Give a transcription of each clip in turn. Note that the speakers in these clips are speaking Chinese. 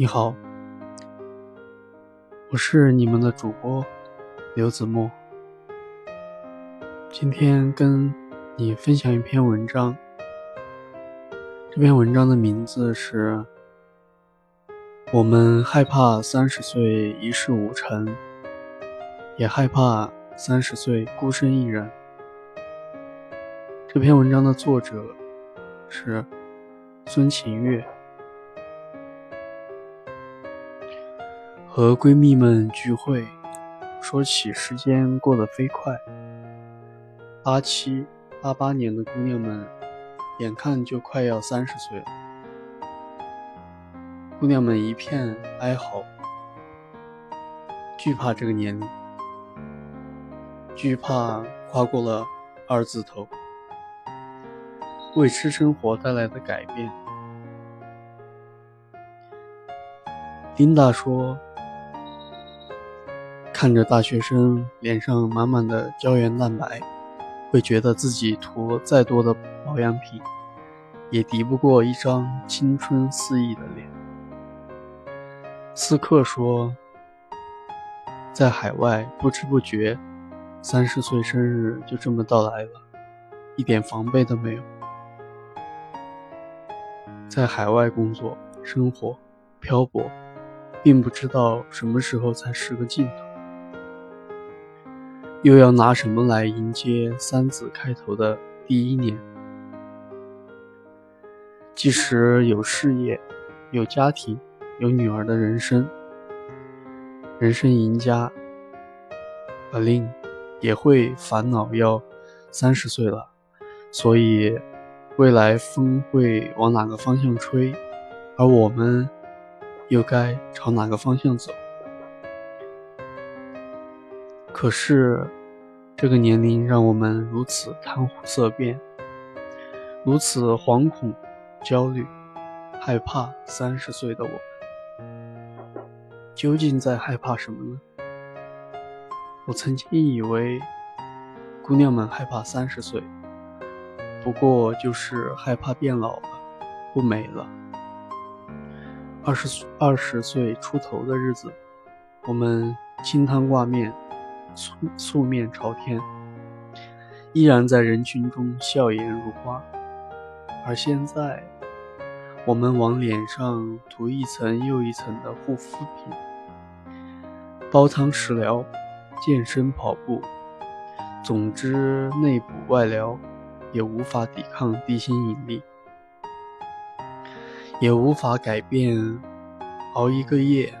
你好，我是你们的主播刘子墨。今天跟你分享一篇文章，这篇文章的名字是《我们害怕三十岁一事无成，也害怕三十岁孤身一人》。这篇文章的作者是孙晴月。和闺蜜们聚会，说起时间过得飞快。八七、八八年的姑娘们，眼看就快要三十岁了。姑娘们一片哀嚎，惧怕这个年龄，惧怕跨过了二字头，为吃生活带来的改变。琳达说。看着大学生脸上满满的胶原蛋白，会觉得自己涂再多的保养品，也敌不过一张青春肆意的脸。斯克说，在海外不知不觉，三十岁生日就这么到来了，一点防备都没有。在海外工作、生活、漂泊，并不知道什么时候才是个尽头。又要拿什么来迎接三字开头的第一年？即使有事业、有家庭、有女儿的人生，人生赢家阿令也会烦恼要三十岁了，所以未来风会往哪个方向吹，而我们又该朝哪个方向走？可是，这个年龄让我们如此谈虎色变，如此惶恐、焦虑、害怕。三十岁的我们，究竟在害怕什么呢？我曾经以为，姑娘们害怕三十岁，不过就是害怕变老了，不美了。二十二十岁出头的日子，我们清汤挂面。素素面朝天，依然在人群中笑颜如花。而现在，我们往脸上涂一层又一层的护肤品，煲汤食疗、健身跑步，总之内补外疗，也无法抵抗地心引力，也无法改变熬一个夜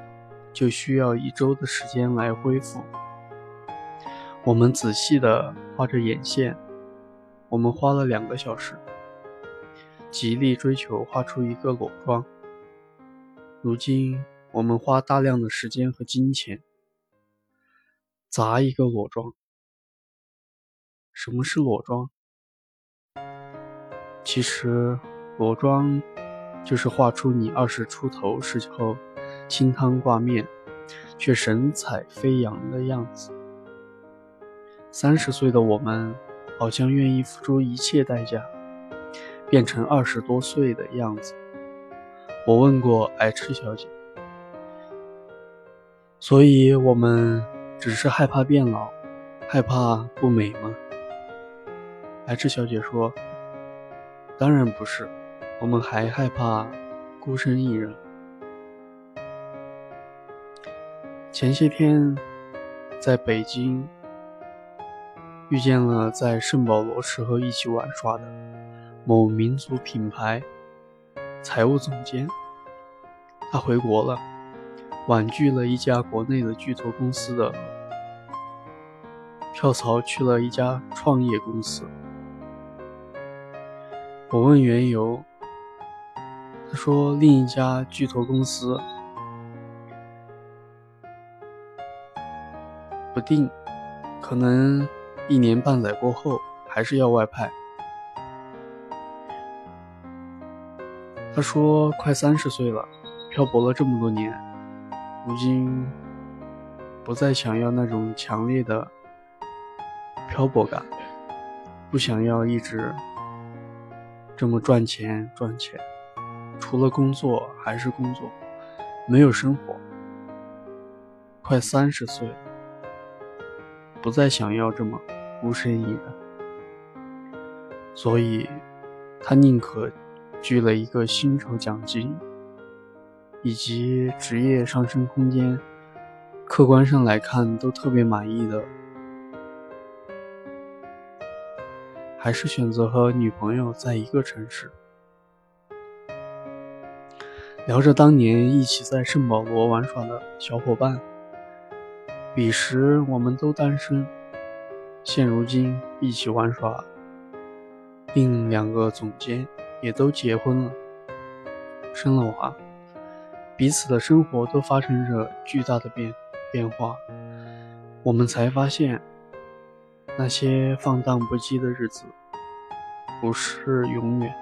就需要一周的时间来恢复。我们仔细地画着眼线，我们花了两个小时，极力追求画出一个裸妆。如今，我们花大量的时间和金钱砸一个裸妆。什么是裸妆？其实，裸妆就是画出你二十出头时候清汤挂面却神采飞扬的样子。三十岁的我们，好像愿意付出一切代价，变成二十多岁的样子。我问过爱吃小姐，所以我们只是害怕变老，害怕不美吗？爱吃小姐说：“当然不是，我们还害怕孤身一人。”前些天，在北京。遇见了在圣保罗时候一起玩耍的某民族品牌财务总监，他回国了，婉拒了一家国内的巨头公司的，跳槽去了一家创业公司。我问缘由，他说另一家巨头公司不定，可能。一年半载过后，还是要外派。他说：“快三十岁了，漂泊了这么多年，如今不再想要那种强烈的漂泊感，不想要一直这么赚钱赚钱，除了工作还是工作，没有生活，快三十岁了，不再想要这么孤身一人，所以他宁可拒了一个薪酬奖金以及职业上升空间，客观上来看都特别满意的。还是选择和女朋友在一个城市，聊着当年一起在圣保罗玩耍的小伙伴。彼时我们都单身，现如今一起玩耍，另两个总监也都结婚了，生了娃，彼此的生活都发生着巨大的变变化。我们才发现。那些放荡不羁的日子，不是永远。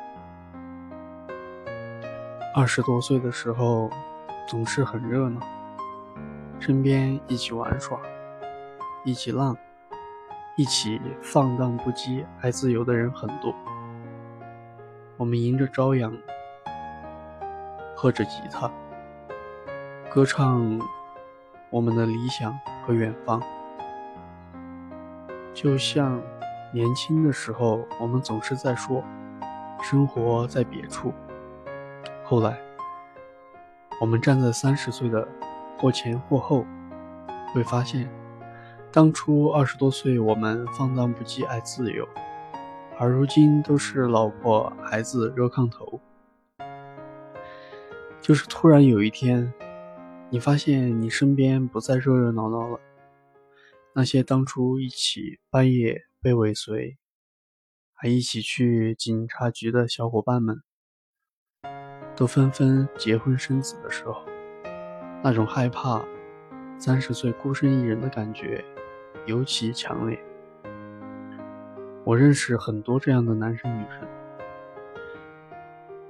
二十多岁的时候，总是很热闹，身边一起玩耍，一起浪，一起放荡不羁、爱自由的人很多。我们迎着朝阳，喝着吉他，歌唱我们的理想和远方。就像年轻的时候，我们总是在说生活在别处。后来，我们站在三十岁的或前或后，会发现，当初二十多岁我们放荡不羁、爱自由，而如今都是老婆孩子热炕头。就是突然有一天，你发现你身边不再热热闹闹了。那些当初一起半夜被尾随，还一起去警察局的小伙伴们，都纷纷结婚生子的时候，那种害怕三十岁孤身一人的感觉尤其强烈。我认识很多这样的男生女生，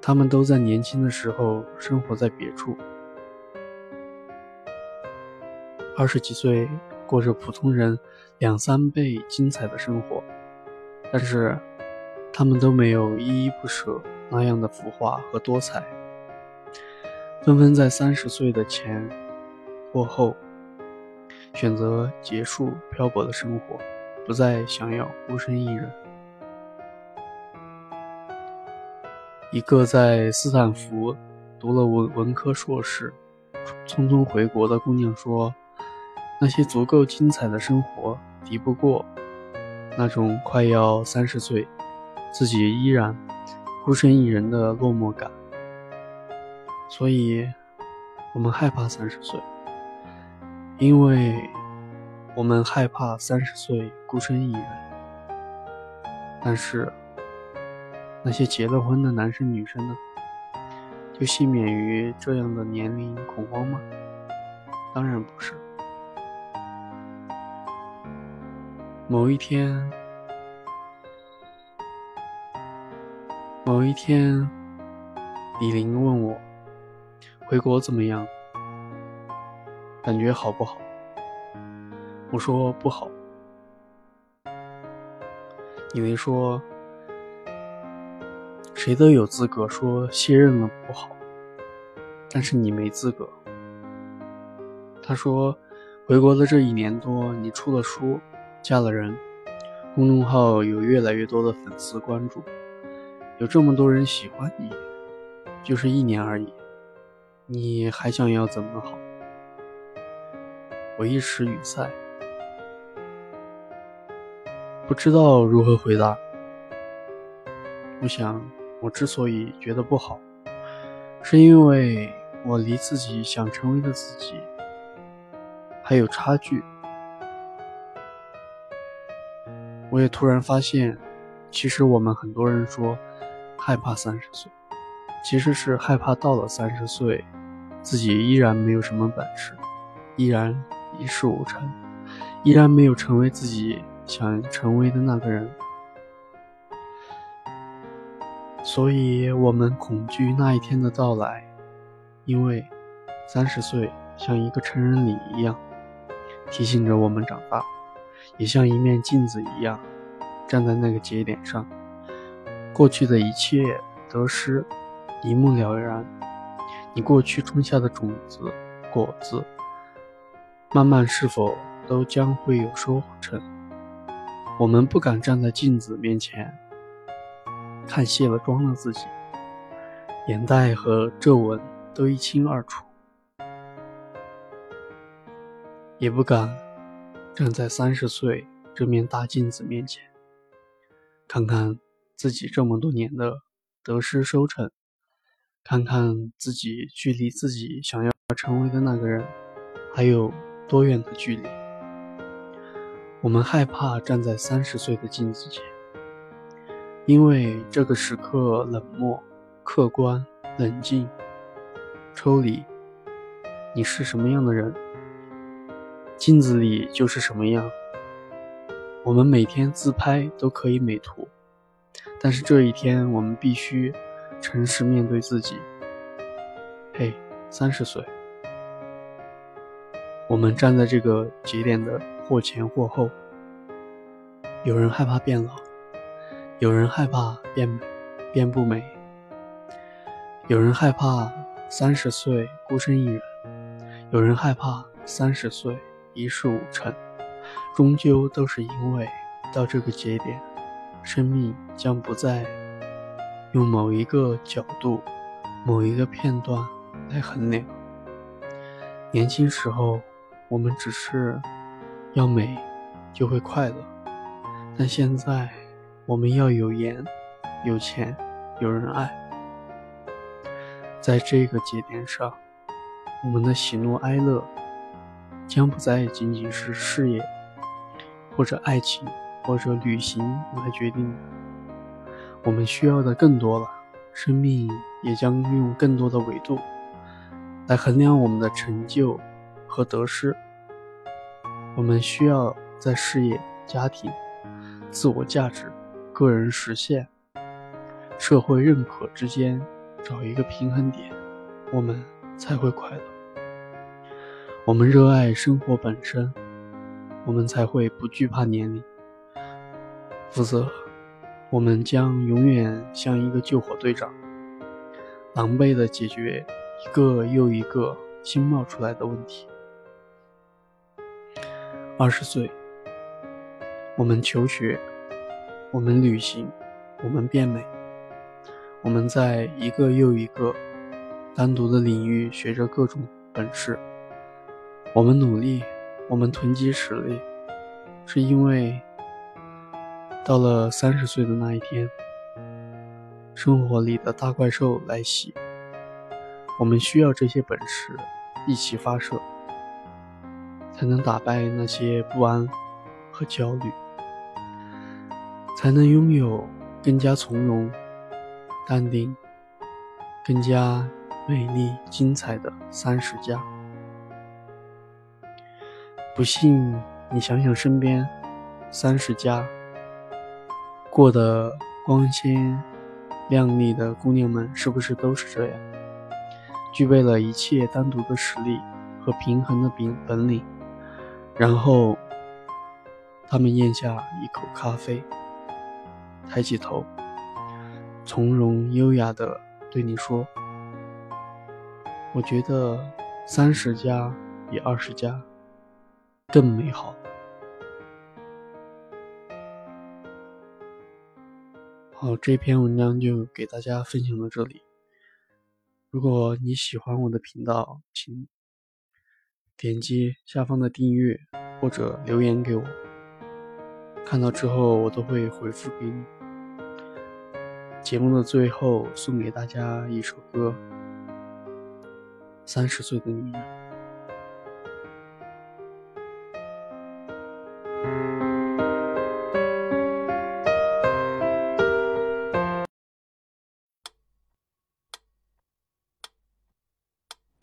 他们都在年轻的时候生活在别处，二十几岁。过着普通人两三倍精彩的生活，但是他们都没有依依不舍那样的浮华和多彩，纷纷在三十岁的前或后选择结束漂泊的生活，不再想要孤身一人。一个在斯坦福读了文文科硕士，匆匆回国的姑娘说。那些足够精彩的生活，敌不过那种快要三十岁，自己依然孤身一人的落寞感。所以，我们害怕三十岁，因为我们害怕三十岁孤身一人。但是，那些结了婚的男生女生呢？就幸免于这样的年龄恐慌吗？当然不是。某一天，某一天，李玲问我：“回国怎么样？感觉好不好？”我说：“不好。”李玲说：“谁都有资格说卸任了不好，但是你没资格。”他说：“回国的这一年多，你出了书。”嫁了人，公众号有越来越多的粉丝关注，有这么多人喜欢你，就是一年而已，你还想要怎么好？我一时语塞，不知道如何回答。我想，我之所以觉得不好，是因为我离自己想成为的自己还有差距。我也突然发现，其实我们很多人说害怕三十岁，其实是害怕到了三十岁，自己依然没有什么本事，依然一事无成，依然没有成为自己想成为的那个人，所以我们恐惧那一天的到来，因为三十岁像一个成人礼一样，提醒着我们长大。也像一面镜子一样，站在那个节点上，过去的一切得失一目了然。你过去种下的种子、果子，慢慢是否都将会有收成？我们不敢站在镜子面前看卸了妆的自己，眼袋和皱纹都一清二楚，也不敢站在三十岁这面大镜子面前，看看自己这么多年的得失收成。看看自己距离自己想要成为的那个人还有多远的距离。我们害怕站在三十岁的镜子前，因为这个时刻冷漠、客观、冷静、抽离。你是什么样的人，镜子里就是什么样。我们每天自拍都可以美图，但是这一天我们必须。诚实面对自己。嘿，三十岁，我们站在这个节点的或前或后。有人害怕变老，有人害怕变，变不美。有人害怕三十岁孤身一人，有人害怕三十岁一事无成。终究都是因为到这个节点，生命将不再。用某一个角度、某一个片段来衡量。年轻时候，我们只是要美就会快乐，但现在我们要有颜、有钱、有人爱。在这个节点上，我们的喜怒哀乐将不再仅仅是事业，或者爱情，或者旅行来决定。我们需要的更多了，生命也将用更多的维度来衡量我们的成就和得失。我们需要在事业、家庭、自我价值、个人实现、社会认可之间找一个平衡点，我们才会快乐。我们热爱生活本身，我们才会不惧怕年龄，否则。我们将永远像一个救火队长，狼狈地解决一个又一个新冒出来的问题。二十岁，我们求学，我们旅行，我们变美，我们在一个又一个单独的领域学着各种本事。我们努力，我们囤积实力，是因为。到了三十岁的那一天，生活里的大怪兽来袭，我们需要这些本事一起发射，才能打败那些不安和焦虑，才能拥有更加从容、淡定、更加美丽精彩的三十加。不信，你想想身边三十加。过得光鲜亮丽的姑娘们，是不是都是这样？具备了一切单独的实力和平衡的本本领，然后他们咽下一口咖啡，抬起头，从容优雅地对你说：“我觉得三十加比二十加更美好。”好，这篇文章就给大家分享到这里。如果你喜欢我的频道，请点击下方的订阅或者留言给我，看到之后我都会回复给你。节目的最后送给大家一首歌，《三十岁的女人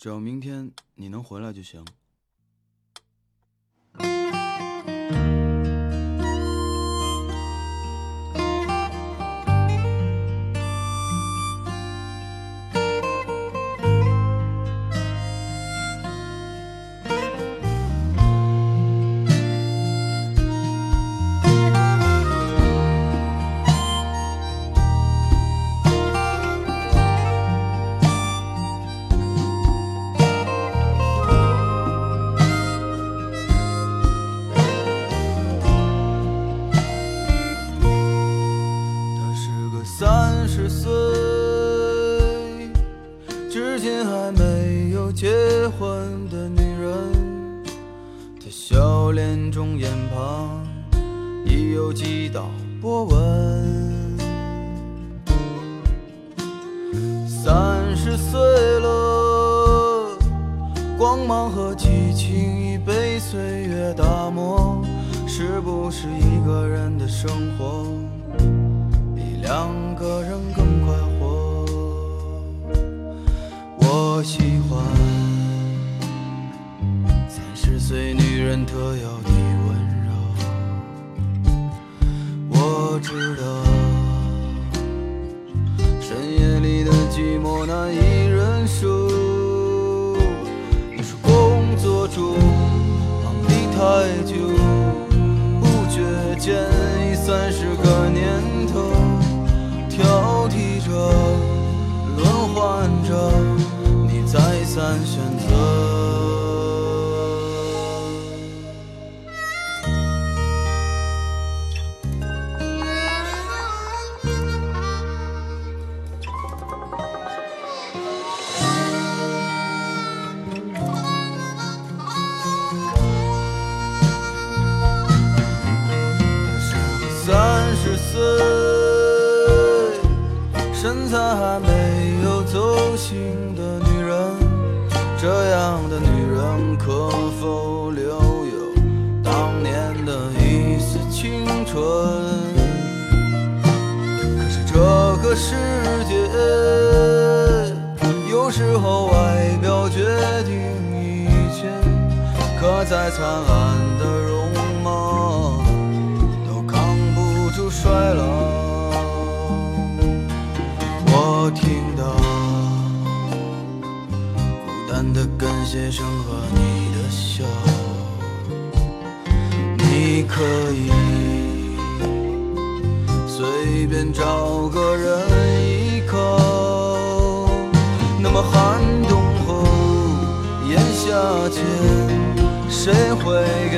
只要明天你能回来就行。光芒和激情已被岁月打磨，是不是一个人的生活比两个人更快活？我喜欢三十岁女人特有的温柔。我知道深夜里的寂寞难以太久，不觉间已三十个年头，挑剔着，这样的女人可否留有当年的一丝青春？可是这个世界，有时候外表决定一切，可再灿烂的街上和你的笑，你可以随便找个人依靠。那么寒冬后，炎夏间，谁会给